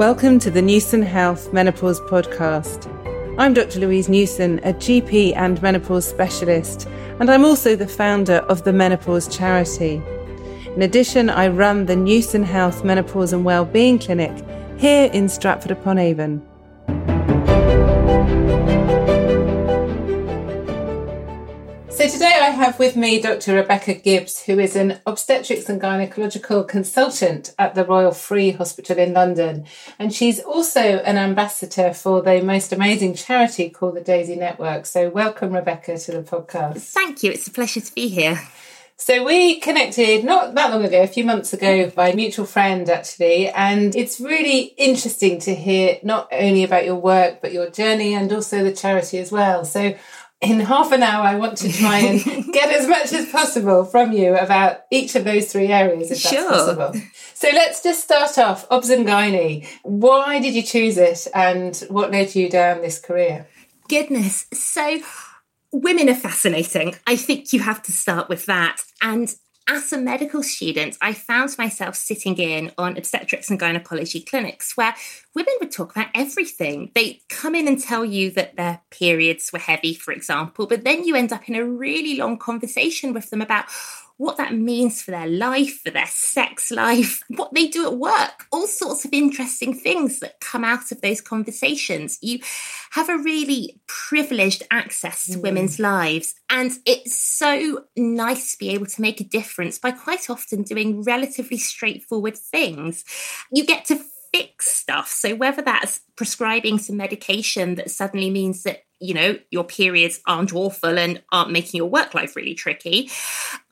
Welcome to the Newson Health Menopause Podcast. I'm Dr. Louise Newson, a GP and menopause specialist, and I'm also the founder of the Menopause Charity. In addition, I run the Newson Health Menopause and Wellbeing Clinic here in Stratford upon Avon. Have with me Dr. Rebecca Gibbs, who is an obstetrics and gynecological consultant at the Royal Free Hospital in London. And she's also an ambassador for the most amazing charity called the Daisy Network. So welcome, Rebecca, to the podcast. Thank you. It's a pleasure to be here. So we connected not that long ago, a few months ago, by a mutual friend actually, and it's really interesting to hear not only about your work but your journey and also the charity as well. So in half an hour, I want to try and get as much as possible from you about each of those three areas, if that's Sure. possible. So let's just start off. Obs. Why did you choose it and what led you down this career? Goodness. So, women are fascinating. I think you have to start with that. And as a medical student, I found myself sitting in on obstetrics and gynecology clinics where women would talk about everything. They come in and tell you that their periods were heavy, for example, but then you end up in a really long conversation with them about what that means for their life, for their sex life, what they do at work, all sorts of interesting things that come out of those conversations. You have a really privileged access to hmm. women's lives. And it's so nice to be able to make a difference by quite often doing relatively straightforward things. You get to fix stuff. So whether that's prescribing some medication that suddenly means that you know your periods aren't awful and aren't making your work life really tricky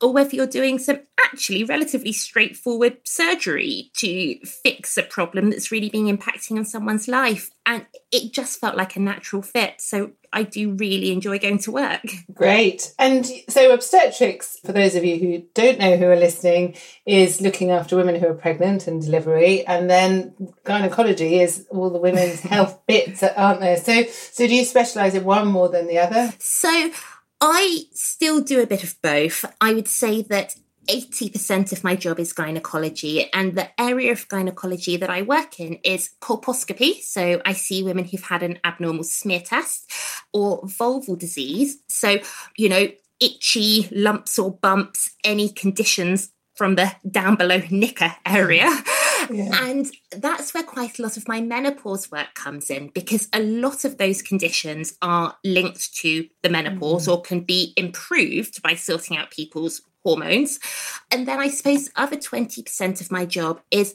or whether you're doing some actually relatively straightforward surgery to fix a problem that's really been impacting on someone's life and it just felt like a natural fit so i do really enjoy going to work Great. And so, obstetrics, for those of you who don't know who are listening, is looking after women who are pregnant and delivery. And then gynecology is all the women's health bits, aren't there? So, so do you specialise in one more than the other? So I still do a bit of both. I would say that 80% of my job is gynecology, and the area of gynecology that I work in is colposcopy. So I see women who've had an abnormal smear test or vulval disease. So, you know, itchy lumps or bumps, any conditions from the down below knicker area. Mm. And that's where quite a lot of my menopause work comes in because a lot of those conditions are linked to the menopause mm. or can be improved by sorting out people's hormones. And then I suppose other 20% of my job is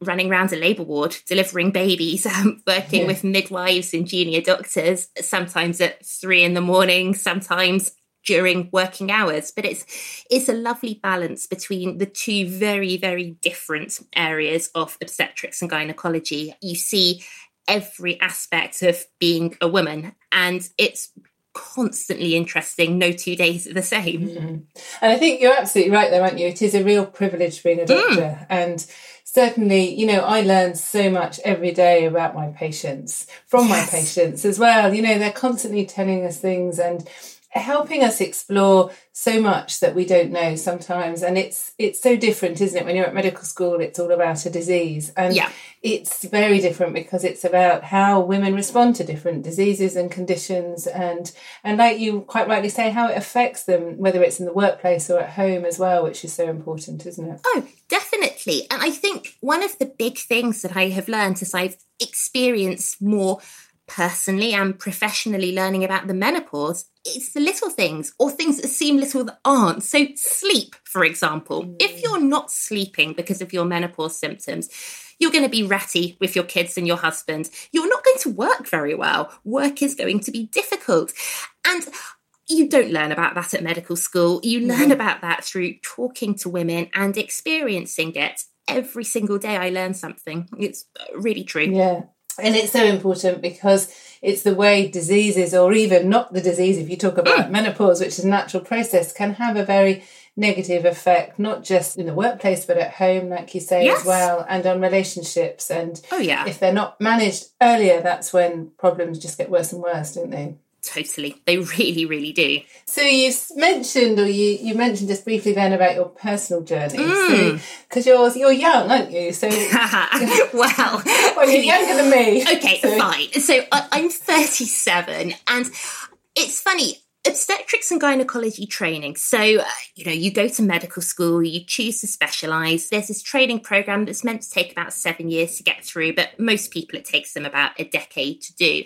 running around a labour ward, delivering babies, um, working Yeah. with midwives and junior doctors, sometimes at three in the morning, sometimes during working hours but it's it's a lovely balance between the two very very different areas of obstetrics and gynecology you see every aspect of being a woman and it's constantly interesting no two days are the same mm-hmm. And I think you're absolutely right there, aren't you? It is a real privilege being a mm. doctor. And certainly, you know, I learn so much every day about my patients, from my patients as well. You know, they're constantly telling us things and helping us explore so much that we don't know sometimes. And it's it's so different isn't it? When you're at medical school it's all about a disease. And Yeah. it's very different because it's about how women respond to different diseases and conditions. And and like you quite rightly say how it affects them whether it's in the workplace or at home as well which is so important isn't it? Oh, definitely. And I think one of the big things that I have learned as I've experienced more personally and professionally learning about the menopause, it's the little things or things that seem little that aren't. So, sleep, for example. If mm. you're not sleeping because of your menopause symptoms, you're going to be ratty with your kids and your husband. You're not going to work very well. Work is going to be difficult. And you don't learn about that at medical school. You mm. learn about that through talking to women and experiencing it. Every single day, I learn something. It's uh, really true. yeah and it's so important because it's the way diseases or even not the disease if you talk about mm. menopause which is a natural process can have a very negative effect not just in the workplace but at home like you say Yes. as well and on relationships and Oh, yeah. if they're not managed earlier that's when problems just get worse and worse don't they totally. They really, really do. So you mentioned, or you, you mentioned just briefly then about your personal journey. Mm. Because so, you're you're young, aren't you? So well, well, you're younger than me. Okay, so. fine. So I, I'm 37, and it's funny obstetrics and gynecology training. So, uh, you know, you go to medical school, you choose to specialize. There's this training program that's meant to take about seven years to get through, but most people it takes them about a decade to do.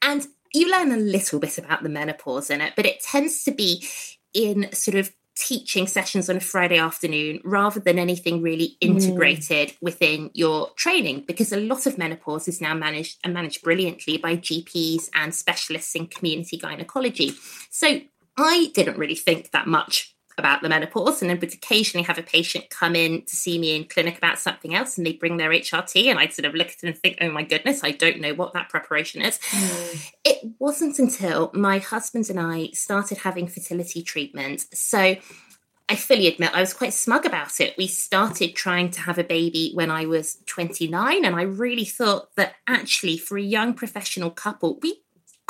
And you learn a little bit about the menopause in it, but it tends to be in sort of teaching sessions on a Friday afternoon rather than anything really mm. integrated mm. within your training because a lot of menopause is now managed and managed brilliantly by GPs and specialists in community gynecology. So I didn't really think that much about the menopause and then would occasionally have a patient come in to see me in clinic about something else and they bring their HRT and I'd sort of look at it and think, oh my goodness, I don't know what that preparation is. Mm. It wasn't until my husband and I started having fertility treatment. So I fully admit I was quite smug about it. We started trying to have a baby when I was 29, and I really thought that actually, for a young professional couple, we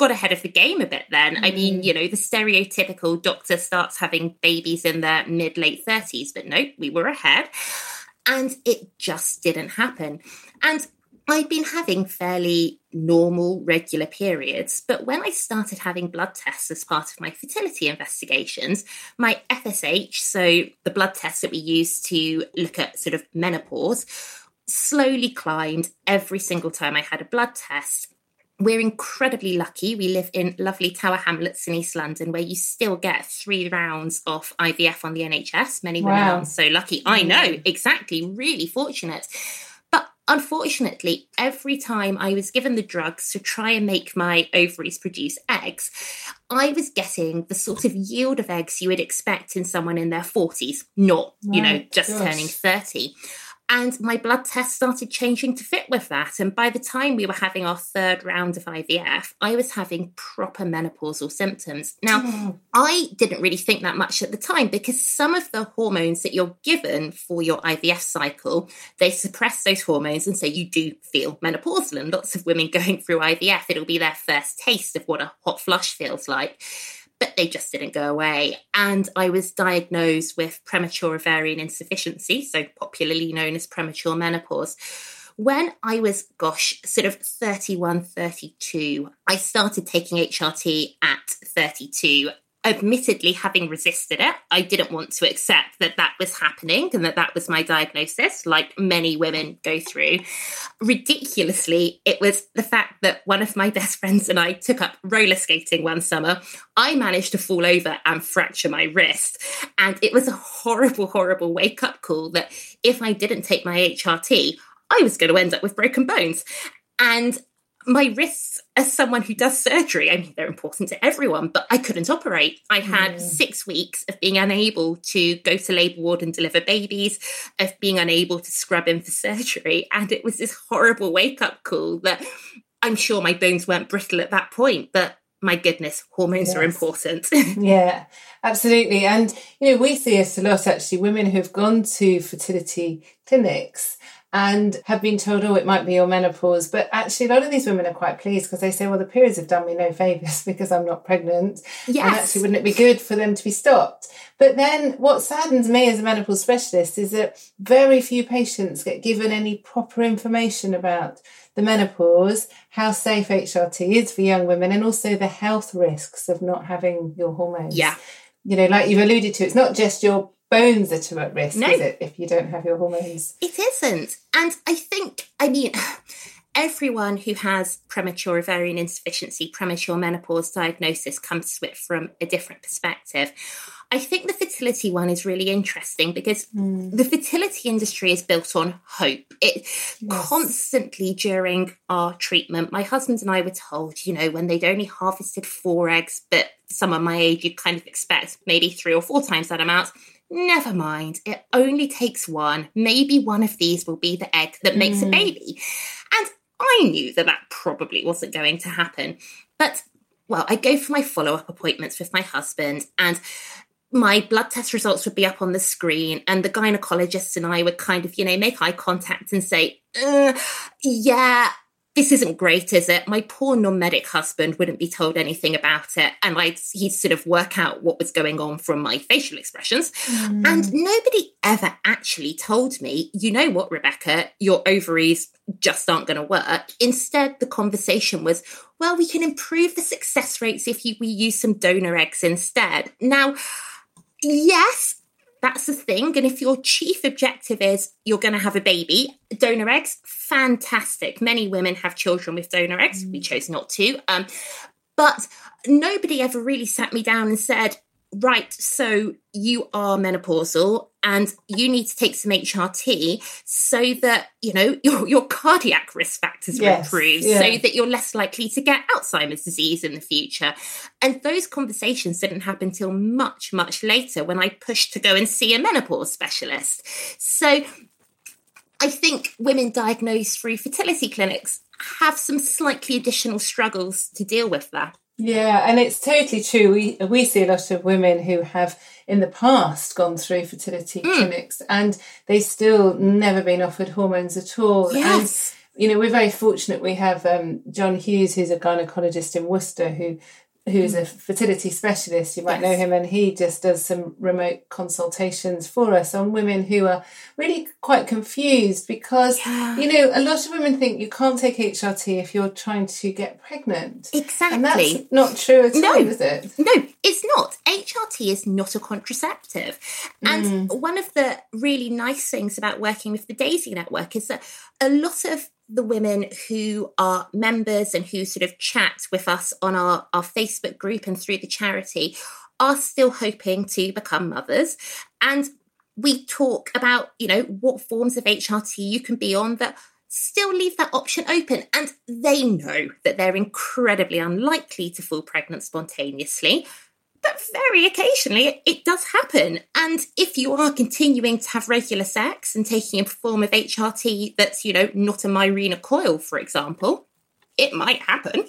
got ahead of the game a bit then. Mm. I mean, mm. you know, the stereotypical doctor starts having babies in their mid late 30s, but no, we were ahead. And it just didn't happen. And I'd been having fairly normal, regular periods, but when I started having blood tests as part of my fertility investigations, my FSH, so the blood test that we use to look at sort of menopause, slowly climbed every single time I had a blood test we're incredibly lucky. We live in lovely Tower Hamlets in East London, where you still get three rounds of IVF on the NHS. Many women wow. aren't so lucky. I know, exactly. Really fortunate. But unfortunately, every time I was given the drugs to try and make my ovaries produce eggs, I was getting the sort of yield of eggs you would expect in someone in their 40s, not, right. you know, just Gosh. turning 30. And my blood test started changing to fit with that. And by the time we were having our third round of IVF, I was having proper menopausal symptoms. Now, oh. I didn't really think that much at the time because some of the hormones that you're given for your IVF cycle, they suppress those hormones. And so you do feel menopausal. And lots of women going through IVF, it'll be their first taste of what a hot flush feels like but they just didn't go away. And I was diagnosed with premature ovarian insufficiency, so popularly known as premature menopause. When I was, gosh, sort of 31, 32, I started taking HRT at 32 admittedly having resisted it i didn't want to accept that that was happening and that that was my diagnosis like many women go through. Ridiculously it was the fact that one of my best friends and i took up roller skating one summer. I managed to fall over and fracture my wrist. And it was a horrible horrible wake up call that if i didn't take my hrt I was going to end up with broken bones. And my wrists as someone who does surgery i mean they're important to everyone but i couldn't operate i had mm. six weeks of being unable to go to labour ward and deliver babies of being unable to scrub in for surgery and it was this horrible wake-up call that i'm sure my bones weren't brittle at that point but my goodness hormones yes. are important yeah absolutely and you know we see this a lot actually women who've gone to fertility clinics and have been told, oh, it might be your menopause. But actually, a lot of these women are quite pleased because they say, well, the periods have done me no favours because I'm not pregnant. Yes. And actually, wouldn't it be good for them to be stopped? But then what saddens me as a menopause specialist is that very few patients get given any proper information about the menopause, how safe HRT is for young women, and also the health risks of not having your hormones. Yeah. You know, like you've alluded to, it's not just your bones are are at risk, no. is it, if you don't have your hormones? It isn't. And I think, I mean, everyone who has premature ovarian insufficiency, premature menopause diagnosis comes to it from a different perspective. I think the fertility one is really interesting because mm. the fertility industry is built on hope. It yes. constantly during our treatment, my husband and I were told, you know, when they'd only harvested four eggs, but someone my age, you'd kind of expect maybe three or four times that amount never mind, it only takes one. Maybe one of these will be the egg that makes mm. a baby. And I knew that that probably wasn't going to happen. But, well, I go for my follow up appointments with my husband, and my blood test results would be up on the screen, and the gynecologist and I would kind of, you know, make eye contact and say, uh, yeah, this isn't great, is it? My poor non-medic husband wouldn't be told anything about it, and I'd he'd sort of work out what was going on from my facial expressions. Mm. And nobody ever actually told me, you know what, Rebecca, your ovaries just aren't going to work. Instead, the conversation was, well, we can improve the success rates if you, we use some donor eggs instead. Now, yes, that's the thing. And if your chief objective is you're going to have a baby, donor eggs, fantastic. Many women have children with donor eggs. Mm. We chose not to. Um, but nobody ever really sat me down and said, right, so you are menopausal and you need to take some HRT so that, you know, your, your cardiac risk factors yes, improved, yeah. so that you're less likely to get Alzheimer's disease in the future. And those conversations didn't happen till much, much later when I pushed to go and see a menopause specialist. So I think women diagnosed through fertility clinics have some slightly additional struggles to deal with that. Yeah, and it's totally true. We we see a lot of women who have in the past gone through fertility mm. clinics and they've still never been offered hormones at all. Yes. And you know, we're very fortunate we have um, John Hughes, who's a gynecologist in Worcester, who who's a fertility specialist, you might yes. know him, and he just does some remote consultations for us on women who are really quite confused because, yeah. you know, a lot of women think you can't take HRT if you're trying to get pregnant. Exactly. And that's not true at no. all, is it? No, it's not. HRT is not a contraceptive. And mm. one of the really nice things about working with the Daisy Network is that a lot of the women who are members and who sort of chat with us on our, our Facebook group and through the charity are still hoping to become mothers. And we talk about, you know, what forms of HRT you can be on that still leave that option open. And they know that they're incredibly unlikely to fall pregnant spontaneously. But very occasionally it does happen. And if you are continuing to have regular sex and taking a form of HRT that's, you know, not a Mirena coil, for example, it might happen.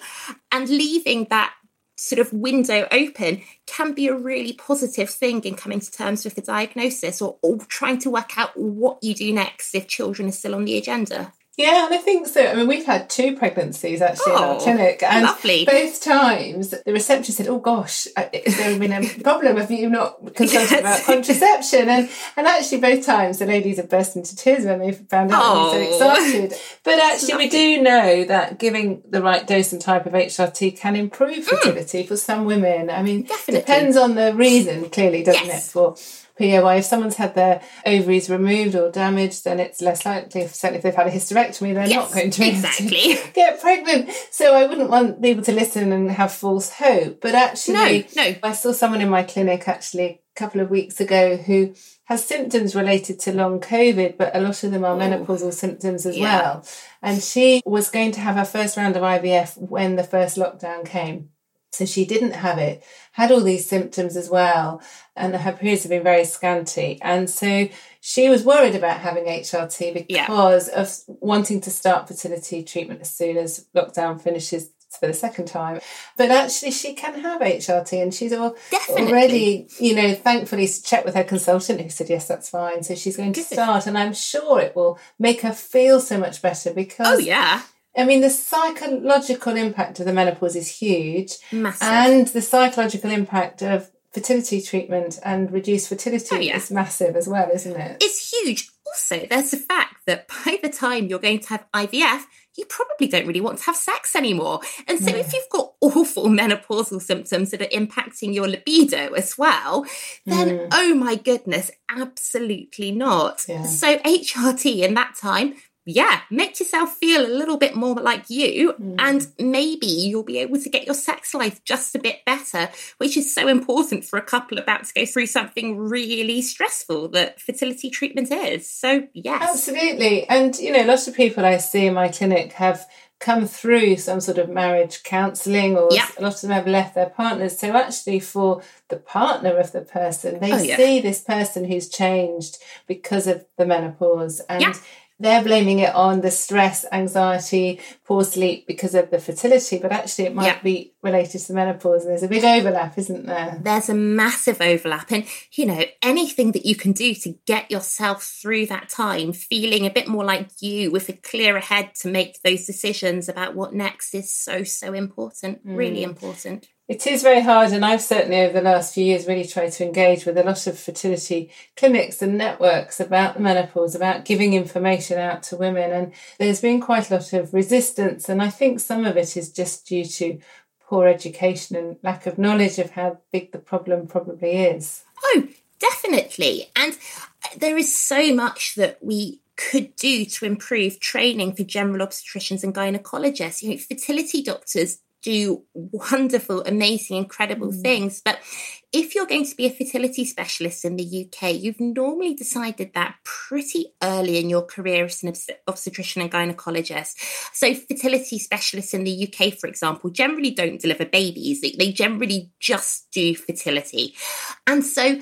And leaving that sort of window open can be a really positive thing in coming to terms with the diagnosis or, or trying to work out what you do next if children are still on the agenda. Yeah, and I think so. I mean, we've had two pregnancies actually oh, in our oh, clinic, and lovely. both times the receptionist said, "Oh gosh, has there been a problem? Have you not consulted yes. about contraception?" And and actually, both times the ladies have burst into tears when they found out. Oh. so excited. But actually, we do know that giving the right dose and type of HRT can improve mm. fertility mm. for some women. I mean, Definitely. depends on the reason, clearly, doesn't yes. it? For POI. If someone's had their ovaries removed or damaged, then it's less likely, certainly if they've had a hysterectomy, they're yes, not going to exactly. get pregnant. So I wouldn't want people to listen and have false hope. But actually, no, no. I saw someone in my clinic actually a couple of weeks ago who has symptoms related to long COVID, but a lot of them are Ooh. menopausal symptoms as yeah. well. And she was going to have her first round of IVF when the first lockdown came. So she didn't have it, had all these symptoms as well, and her periods have been very scanty. And so she was worried about having HRT because yeah. of wanting to start fertility treatment as soon as lockdown finishes for the second time. But actually, she can have HRT, and she's all, already, you know, thankfully checked with her consultant who said, yes, that's fine. So she's going to start, and I'm sure it will make her feel so much better because. Oh, yeah I mean, the psychological impact of the menopause is huge. Massive. And the psychological impact of fertility treatment and reduced fertility oh, yeah. is massive as well, isn't it? It's huge. Also, there's the fact that by the time you're going to have IVF, you probably don't really want to have sex anymore. And so, if you've got awful menopausal symptoms that are impacting your libido as well, then mm. oh my goodness, absolutely not. Yeah. So, HRT in that time yeah, make yourself feel a little bit more like you, mm. and maybe you'll be able to get your sex life just a bit better, which is so important for a couple about to go through something really stressful that fertility treatment is. So, yes. Absolutely. And, you know, lots of people I see in my clinic have come through some sort of marriage counselling or yeah. a lot of them have left their partners. So actually for the partner of the person, they oh, yeah. see this person who's changed because of the menopause and yeah they're blaming it on the stress, anxiety, poor sleep because of the fertility, but actually it might yeah. be related to menopause. There's a big overlap, isn't there? There's a massive overlap. And, you know, anything that you can do to get yourself through that time feeling a bit more like you with a clearer head to make those decisions about what next is so, so important, mm. really important. It is very hard, and I've certainly over the last few years really tried to engage with a lot of fertility clinics and networks about menopause, about giving information out to women. And there's been quite a lot of resistance, and I think some of it is just due to poor education and lack of knowledge of how big the problem probably is. Oh, definitely. And uh, there is so much that we could do to improve training for general obstetricians and gynecologists. You know, fertility doctors do wonderful, amazing, incredible mm. things. But if you're going to be a fertility specialist in the UK, you've normally decided that pretty early in your career as an obstetrician and gynecologist. So, fertility specialists in the UK, for example, generally don't deliver babies, they, they generally just do fertility. And so,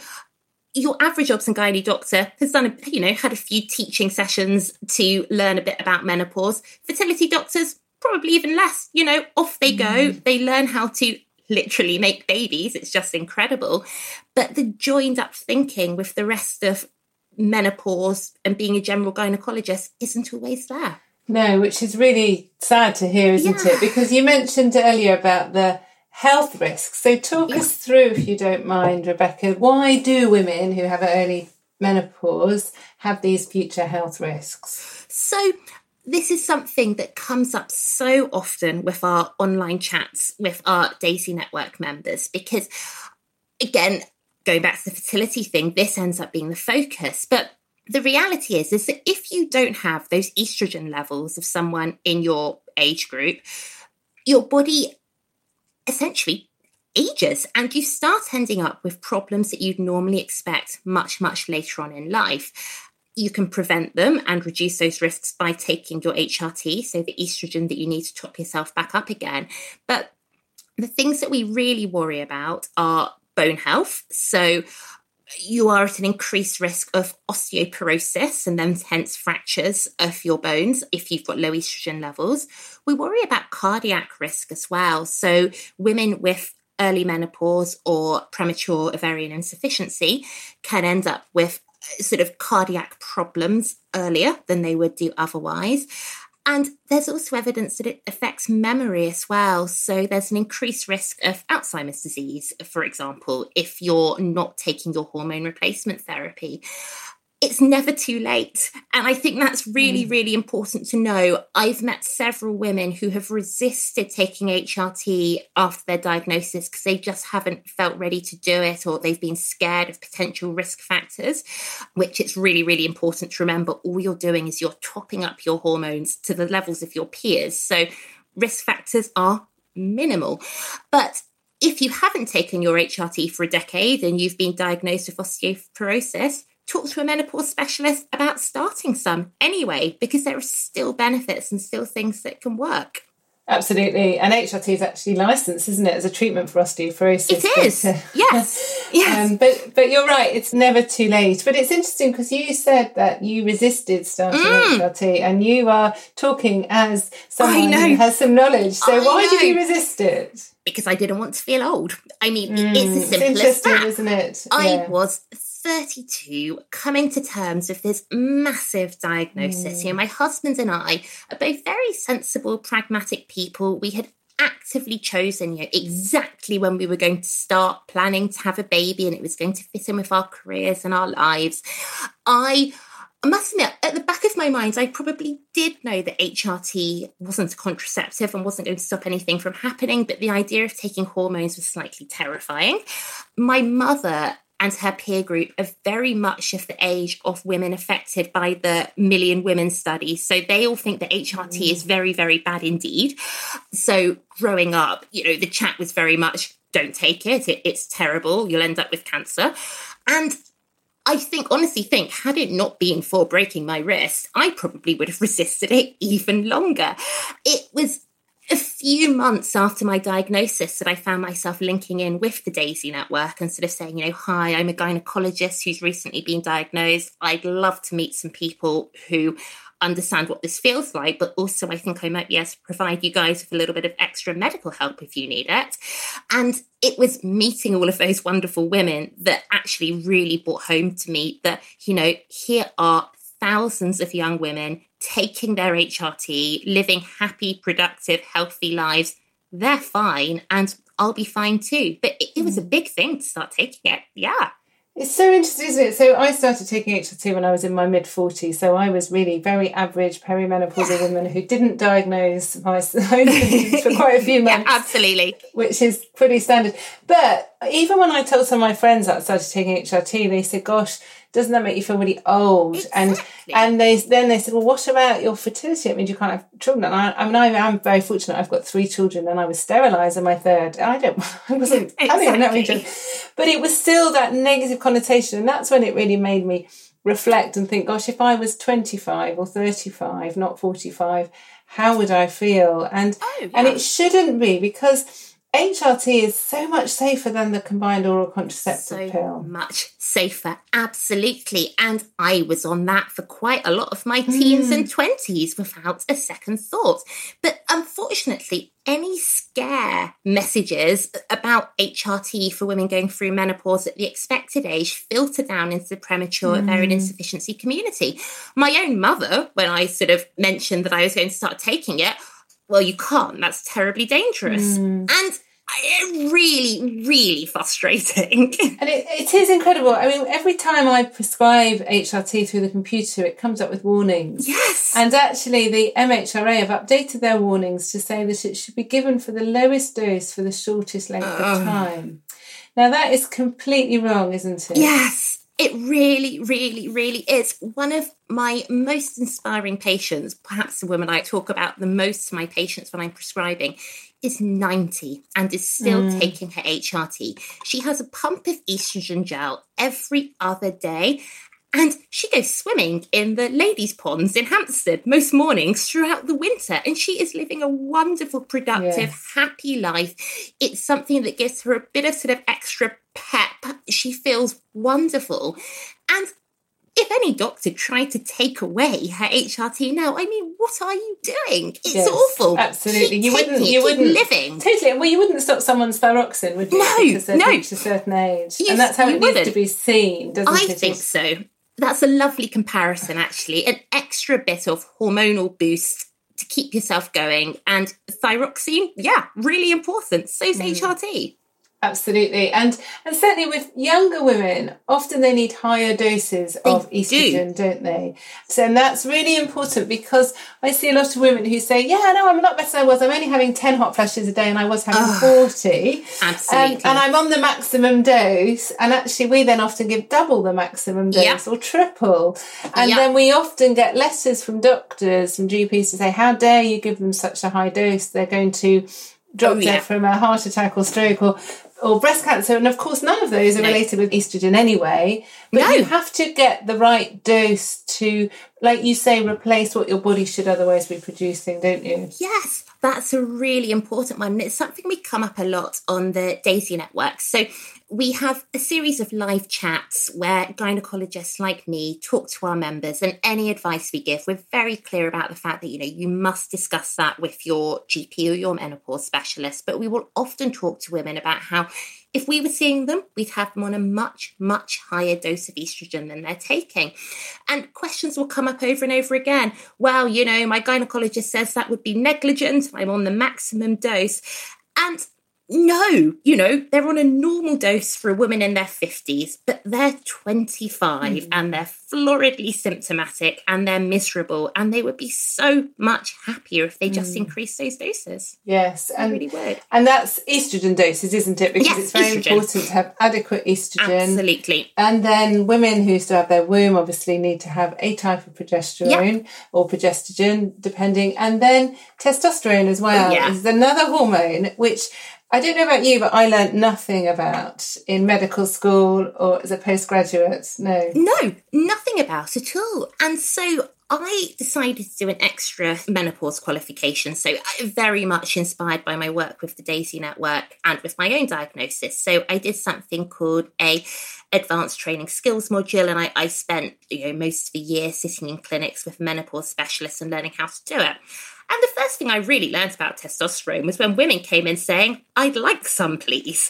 your average obs and gynae doctor has done, a, you know, had a few teaching sessions to learn a bit about menopause. Fertility doctors probably even less. You know, off they go. Mm. They learn how to literally make babies. It's just incredible. But the joined up thinking with the rest of menopause and being a general gynecologist isn't always there. No, which is really sad to hear, isn't yeah. it? Because you mentioned earlier about the health risks. So talk yeah. us through, if you don't mind, Rebecca, why do women who have early menopause have these future health risks? So this is something that comes up so often with our online chats with our Daisy Network members because, again, going back to the fertility thing, this ends up being the focus. But the reality is, is that if you don't have those estrogen levels of someone in your age group, your body essentially ages and you start ending up with problems that you'd normally expect much, much later on in life you can prevent them and reduce those risks by taking your HRT, so the estrogen that you need to top yourself back up again. But the things that we really worry about are bone health. So you are at an increased risk of osteoporosis and then hence fractures of your bones if you've got low estrogen levels. We worry about cardiac risk as well. So women with early menopause or premature ovarian insufficiency can end up with Uh, sort of cardiac problems earlier than they would do otherwise. And there's also evidence that it affects memory as well. So there's an increased risk of Alzheimer's disease, for example, if you're not taking your hormone replacement therapy it's never too late. And I think that's really, mm. really important to know. I've met several women who have resisted taking HRT after their diagnosis because they just haven't felt ready to do it or they've been scared of potential risk factors, which it's really, really important to remember all you're doing is you're topping up your hormones to the levels of your peers. So risk factors are minimal. But if you haven't taken your HRT for a decade and you've been diagnosed with osteoporosis, talk to a menopause specialist about starting some anyway, because there are still benefits and still things that can work. Absolutely. And HRT is actually licensed, isn't it, as a treatment for osteoporosis? It is. But, uh, yes. yes. Um, but, but you're right, it's never too late. But it's interesting because you said that you resisted starting mm. HRT and you are talking as someone who has some knowledge. So I why know. did you resist it? Because I didn't want to feel old. I mean, mm. it's as simple it's as that. isn't it? Yeah. I was 32 coming to terms with this massive diagnosis. Mm. You know, my husband and I are both very sensible, pragmatic people. We had actively chosen you know, exactly when we were going to start planning to have a baby and it was going to fit in with our careers and our lives. I I must admit, at the back of my mind, I probably did know that HRT wasn't a contraceptive and wasn't going to stop anything from happening, but the idea of taking hormones was slightly terrifying. My mother and her peer group are very much of the age of women affected by the Million Women study. So they all think that HRT mm. is very, very bad indeed. So growing up, you know, the chat was very much don't take it, it it's terrible, you'll end up with cancer. And I think, honestly, think, had it not been for breaking my wrist, I probably would have resisted it even longer. It was a few months after my diagnosis that I found myself linking in with the Daisy Network and sort of saying, you know, hi, I'm a gynecologist who's recently been diagnosed. I'd love to meet some people who understand what this feels like, but also I think I might be able to provide you guys with a little bit of extra medical help if you need it. And it was meeting all of those wonderful women that actually really brought home to me that, you know, here are thousands of young women taking their HRT, living happy, productive, healthy lives. They're fine, and I'll be fine too. But it, it was a mm. big thing to start taking it. Yeah. It's so interesting, isn't it? So I started taking HRT when I was in my mid 40s. So I was really very average perimenopausal yeah. woman who didn't diagnose my own symptoms for quite a few months. Yeah, absolutely. Which is pretty standard. But even when I told some of my friends that I started taking HRT, they said, gosh, doesn't that make you feel really old? Exactly. And and they then they said, well, what about your fertility? It means you can't have children. And I, I mean, I am very fortunate. I've got three children, and I was sterilised in my third. I don't, I wasn't exactly. having that children, but it was still that negative connotation, and that's when it really made me reflect and think, gosh, if I was twenty five or thirty five, not forty five, how would I feel? And oh, yeah. and it shouldn't be because HRT is so much safer than the combined oral contraceptive so pill. Much safer, absolutely. And I was on that for quite a lot of my teens mm. and 20s without a second thought. But unfortunately, any scare messages about HRT for women going through menopause at the expected age filter down into the premature mm. ovarian insufficiency community. My own mother, when I sort of mentioned that I was going to start taking it, well, you can't. That's terribly dangerous. Mm. And really, really frustrating. And it, it is incredible. I mean, every time I prescribe HRT through the computer, it comes up with warnings. Yes. And actually, the MHRA have updated their warnings to say that it should be given for the lowest dose for the shortest length of time. Now, that is completely wrong, isn't it? Yes. It really, really, really is. One of my most inspiring patients, perhaps the woman I talk about the most to my patients when I'm prescribing, is 90 and is still mm. taking her HRT. She has a pump of estrogen gel every other day and she goes swimming in the ladies' ponds in Hampstead most mornings throughout the winter. And she is living a wonderful, productive, yes. happy life. It's something that gives her a bit of sort of extra pep. She feels wonderful. And if any doctor tried to take away her HRT now, I mean, what are you doing? It's yes, awful. Absolutely, you wouldn't. You wouldn't living totally. Well, you wouldn't stop someone's thyroxine, would you? No, no. Reached a certain age, and that's how it needs to be seen, doesn't I it? I think so that's a lovely comparison, actually. An extra bit of hormonal boost to keep yourself going. And thyroxine, yeah, really important. So's mm. HRT. Absolutely. And and certainly with younger women, often they need higher doses they of estrogen, do. not they? So and that's really important because I see a lot of women who say, Yeah, no, I'm a lot better than I was. I'm only having 10 hot flashes a day and I was having oh, 40. Um, Absolutely. And, and, I'm on the maximum dose. And actually we then often give double the maximum dose yep. or triple. And yep. then we often get letters from doctors, from GPs to say, How dare you give them such a high dose? They're going to drop oh, yeah. dead from a heart attack or stroke or or breast cancer. And of course, none of those are related with estrogen anyway. But no. you have to get the right dose to, like you say, replace what your body should otherwise be producing, don't you? Yes, that's a really important one. It's something we come up a lot on the Daisy Network. So we have a series of live chats where gynecologists like me talk to our members and any advice we give, we're very clear about the fact that, you know, you must discuss that with your GP or your menopause specialist. But we will often talk to women about how if we were seeing them, we'd have them on a much, much higher dose of estrogen than they're taking. And questions will come up over and over again. Well, you know, my gynecologist says that would be negligent. I'm on the maximum dose. And no, you know, they're on a normal dose for a woman in their 50s, but they're 25 mm. and they're floridly symptomatic and they're miserable and they would be so much happier if they just mm. increased those doses. Yes, and really would. And that's estrogen doses, isn't it? Because yes, it's very estrogen. important to have adequate estrogen. Absolutely. And then women who still have their womb obviously need to have a type of progesterone or progestogen, depending, and then testosterone as well yeah. is another hormone which I don't know about you, but I learned nothing about in medical school or as a postgraduate. No. No, nothing about at all. And so I decided to do an extra menopause qualification. So, very much inspired by my work with the Daisy Network and with my own diagnosis. So, I did something called a advanced training skills module, and I, I spent you know most of the year sitting in clinics with menopause specialists and learning how to do it. And the first thing I really learned about testosterone was when women came in saying, I'd like some, please.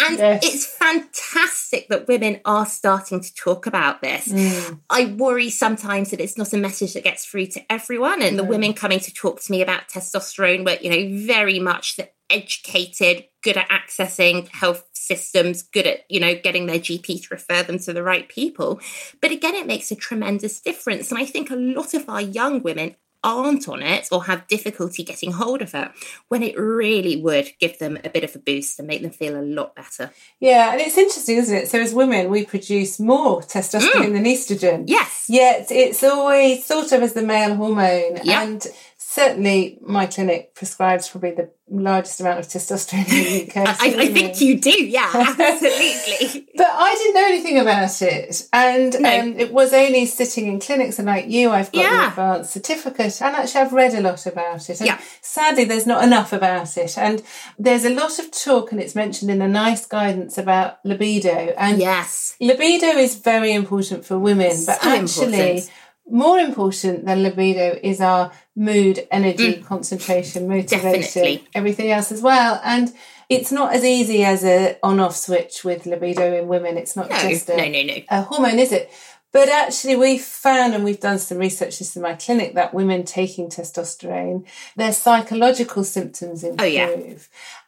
And yes. it's fantastic that women are starting to talk about this. Mm. I worry sometimes that it's not a message that gets through to everyone. And the women coming to talk to me about testosterone were, you know, very much the educated, good at accessing health systems, good at, you know, getting their GP to refer them to the right people. But again, it makes a tremendous difference. And I think a lot of our young women aren't on it or have difficulty getting hold of it when it really would give them a bit of a boost and make them feel a lot better. Yeah, and it's interesting, isn't it? So as women, we produce more testosterone mm. than estrogen. Yes. Yet it's always thought of as the male hormone. Yep. And certainly my clinic prescribes probably the largest amount of testosterone in the UK. I, I, think you do, yeah, absolutely. but I didn't know anything about it. And no. um, it was only sitting in clinics and like you, I've got yeah. the advanced certificate and actually I've read a lot about it. And yeah. sadly, there's not enough about it. And there's a lot of talk and it's mentioned in a NICE guidance about libido. And yes, libido is very important for women, so but actually, important more important than libido is our mood, energy, mm. concentration, motivation, Definitely. everything else as well. And it's not as easy as a on-off switch with libido in women. It's not no, just a, no, no, no. a hormone, is it? But actually, we've found, and we've done some research this in my clinic, that women taking testosterone, their psychological symptoms improve. Oh, yeah.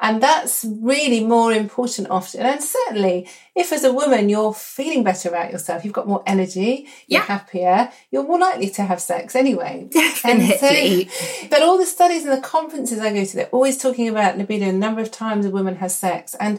And that's really more important often. And certainly, if as a woman you're feeling better about yourself, you've got more energy, you're yeah. happier, you're more likely to have sex anyway. Definitely. So, but all the studies and the conferences I go to, they're always talking about libido, the number of times a woman has sex. And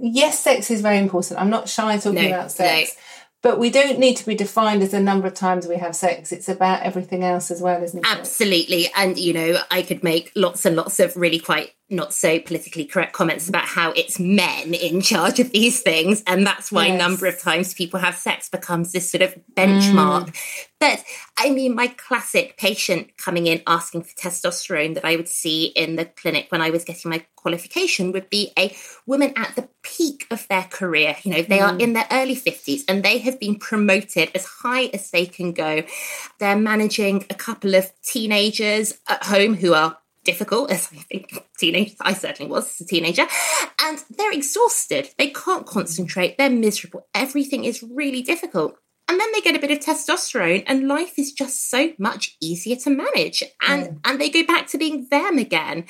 yes, sex is very important. I'm not shy talking no, about sex. No but we don't need to be defined as the number of times we have sex. It's about everything else as well, isn't it? Absolutely. And, you know, I could make lots and lots of really quite not so politically correct comments about how it's men in charge of these things. And that's why yes. number of times people have sex becomes this sort of benchmark. Mm. But I mean, my classic patient coming in asking for testosterone that I would see in the clinic when I was getting my qualification would be a woman at the peak of their career. You know, they mm. are in their early 50s and they have been promoted as high as they can go. They're managing a couple of teenagers at home who are difficult as I think teenage I certainly was as a teenager and they're exhausted. They can't concentrate. They're miserable. Everything is really difficult. And then they get a bit of testosterone and life is just so much easier to manage. And mm. and they go back to being them again.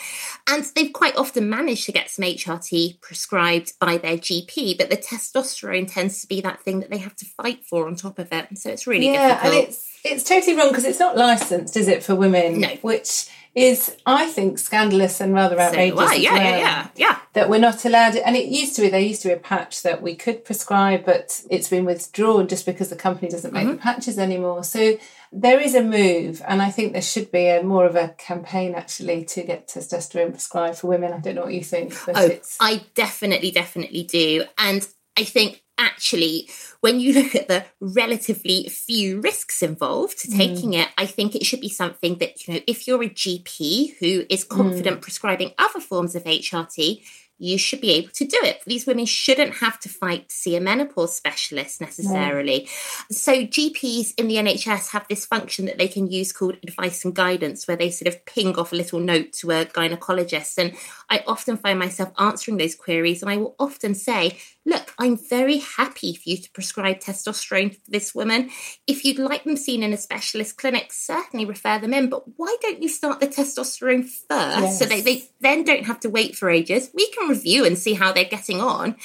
And they've quite often managed to get some HRT prescribed by their GP but the testosterone tends to be that thing that they have to fight for on top of it. So it's really yeah, difficult. and it's it's totally wrong because it's not licensed is it for women? No. Which is, I think, scandalous and rather outrageous. So, yeah, well, yeah, yeah, yeah. That we're not allowed, and it used to be, there used to be a patch that we could prescribe, but it's been withdrawn just because the company doesn't make mm-hmm. the patches anymore. So there is a move, and I think there should be a more of a campaign actually to get testosterone prescribed for women. I don't know what you think, but oh, I definitely, definitely do. And I think actually, when you look at the relatively few risks involved to mm. taking mm. it, I think it should be something that, you know, if you're a GP who is confident mm. prescribing other forms of HRT, you should be able to do it. These women shouldn't have to fight to see a menopause specialist necessarily. No. So, GPs in the NHS have this function that they can use called advice and guidance, where they sort of ping off a little note to a gynecologist. And I often find myself answering those queries, and I will often say, Look, I'm very happy for you to prescribe testosterone for this woman. If you'd like them seen in a specialist clinic, certainly refer them in. But why don't you start the testosterone first yes. so they, they then don't have to wait for ages? We can review and see how they're getting on.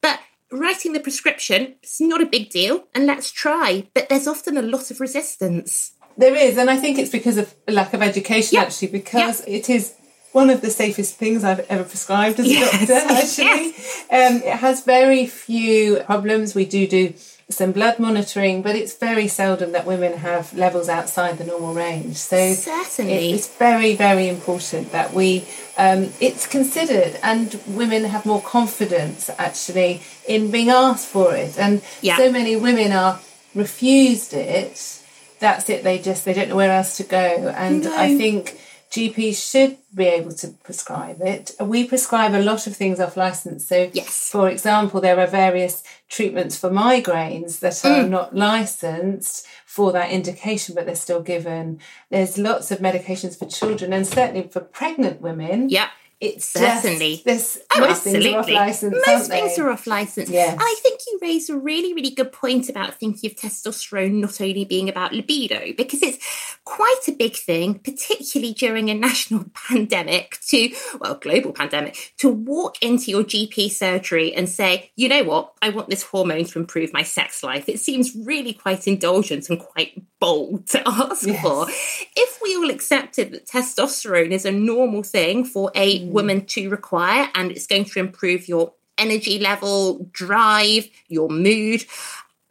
But writing the prescription is not a big deal, and let's try. But there's often a lot of resistance. There is, and I think it's because of lack of education, yep. actually, because yep. it is one of the safest things I've ever prescribed as a yes. doctor, actually. Yes. Um, it has very few problems. We do do some blood monitoring, but it's very seldom that women have levels outside the normal range. So certainly, it's very, very important that we um, it's considered, and women have more confidence actually in being asked for it. And yeah. so many women are refused it that's it. They just they don't know where else to go, and No. I think GPs should be able to prescribe it. We prescribe a lot of things off license. So, Yes. for example, there are various treatments for migraines that are mm. not licensed for that indication, but they're still given. There's lots of medications for children, and certainly for pregnant women. Yeah. It's Certainly. This, most things are off license. Most things are off license. Yes. And I think you raise a really, really good point about thinking of testosterone not only being about libido, because it's quite a big thing, particularly during a national pandemic to, well, global pandemic, to walk into your GP surgery and say, you know what, I want this hormone to improve my sex life. It seems really quite indulgent and quite bold to ask Yes. for. If we all accepted that testosterone is a normal thing for a Mm. woman to require and it's going to improve your energy level, drive, your mood,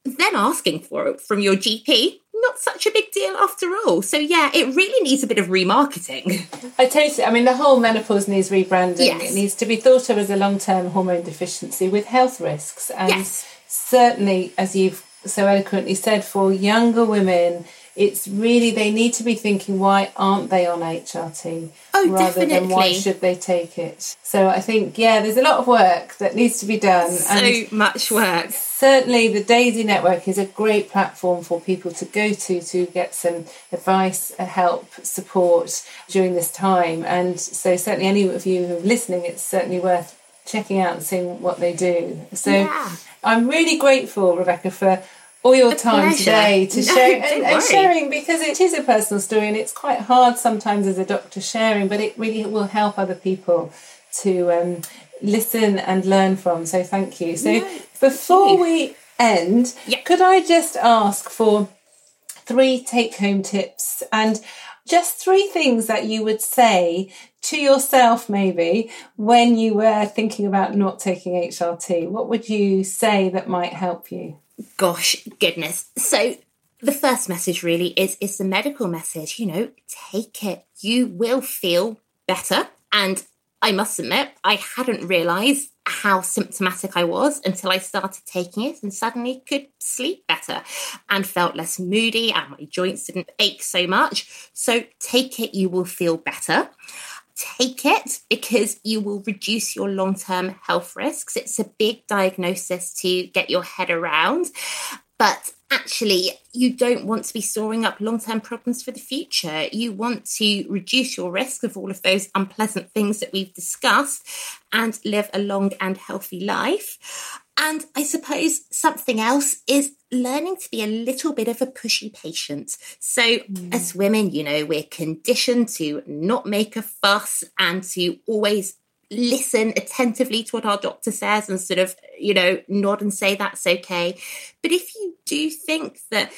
then asking for it from your GP, not such a big deal after all. So, yeah, it really needs a bit of remarketing. I totally. I mean, the whole menopause needs rebranding. Yes. It needs to be thought of as a long-term hormone deficiency with health risks, and Yes. certainly, as you've so eloquently said, for younger women, it's really they need to be thinking, why aren't they on HRT? Oh, rather than why should they take it? So I think, yeah, there's a lot of work that needs to be done, So much work. certainly the Daisy Network is a great platform for people to go to to get some advice, uh, help, support during this time. And so, certainly, any of you who are listening, it's certainly worth checking out and seeing what they do. So, Yeah. I'm really grateful, Rebecca, for all your time pleasure. today to No, share and, and sharing because it is a personal story and it's quite hard sometimes as a doctor sharing, but it really will help other people to um, listen and learn from. So thank you. So before you. we end, Yeah. could I just ask for three take home tips and just three things that you would say to yourself maybe when you were thinking about not taking HRT? What would you say that might help you? Gosh, goodness. So the first message really is is the medical message, you know, take it. You will feel better. And I must admit, I hadn't realized how symptomatic I was until I started taking it and suddenly could sleep better and felt less moody and my joints didn't ache so much. So take it, you will feel better take it because you will reduce your long term health risks. It's a big diagnosis to get your head around, but actually, you don't want to be storing up long term problems for the future. You want to reduce your risk of all of those unpleasant things that we've discussed and live a long and healthy life. And I suppose something else is learning to be a little bit of a pushy patient. So, mm. as women, you know, we're conditioned to not make a fuss and to always listen attentively to what our doctor says and sort of, you know, nod and say that's okay. But if you do think that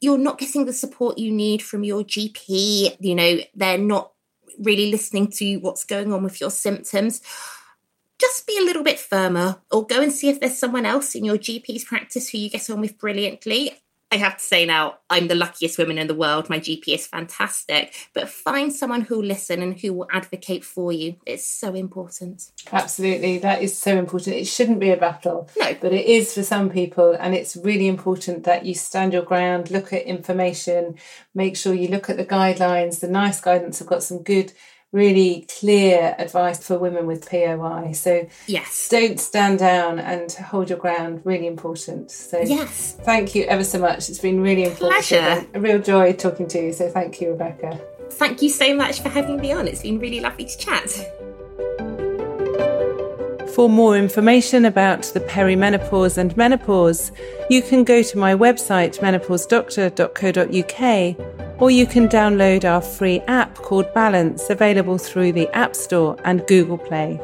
you're not getting the support you need from your GP, you know, they're not really listening to what's going on with your symptoms, just be a little bit firmer or go and see if there's someone else in your GP's practice who you get on with brilliantly. I have to say now, I'm the luckiest woman in the world. My GP is fantastic, but find someone who'll listen and who will advocate for you. It's so important. Absolutely, that is so important. It shouldn't be a battle, No. but it is for some people, and it's really important that you stand your ground, look at information, make sure you look at the guidelines. The NICE guidance have got some good, really clear advice for women with POI. So Yes. don't stand down and hold your ground. Really important. So Yes. thank you ever so much. It's been really informative. Pleasure. A real joy talking to you. So thank you, Rebecca. Thank you so much for having me on. It's been really lovely to chat. For more information about the perimenopause and menopause, you can go to my website menopausedoctor.co.uk or you can download our free app called Balance available through the App Store and Google Play.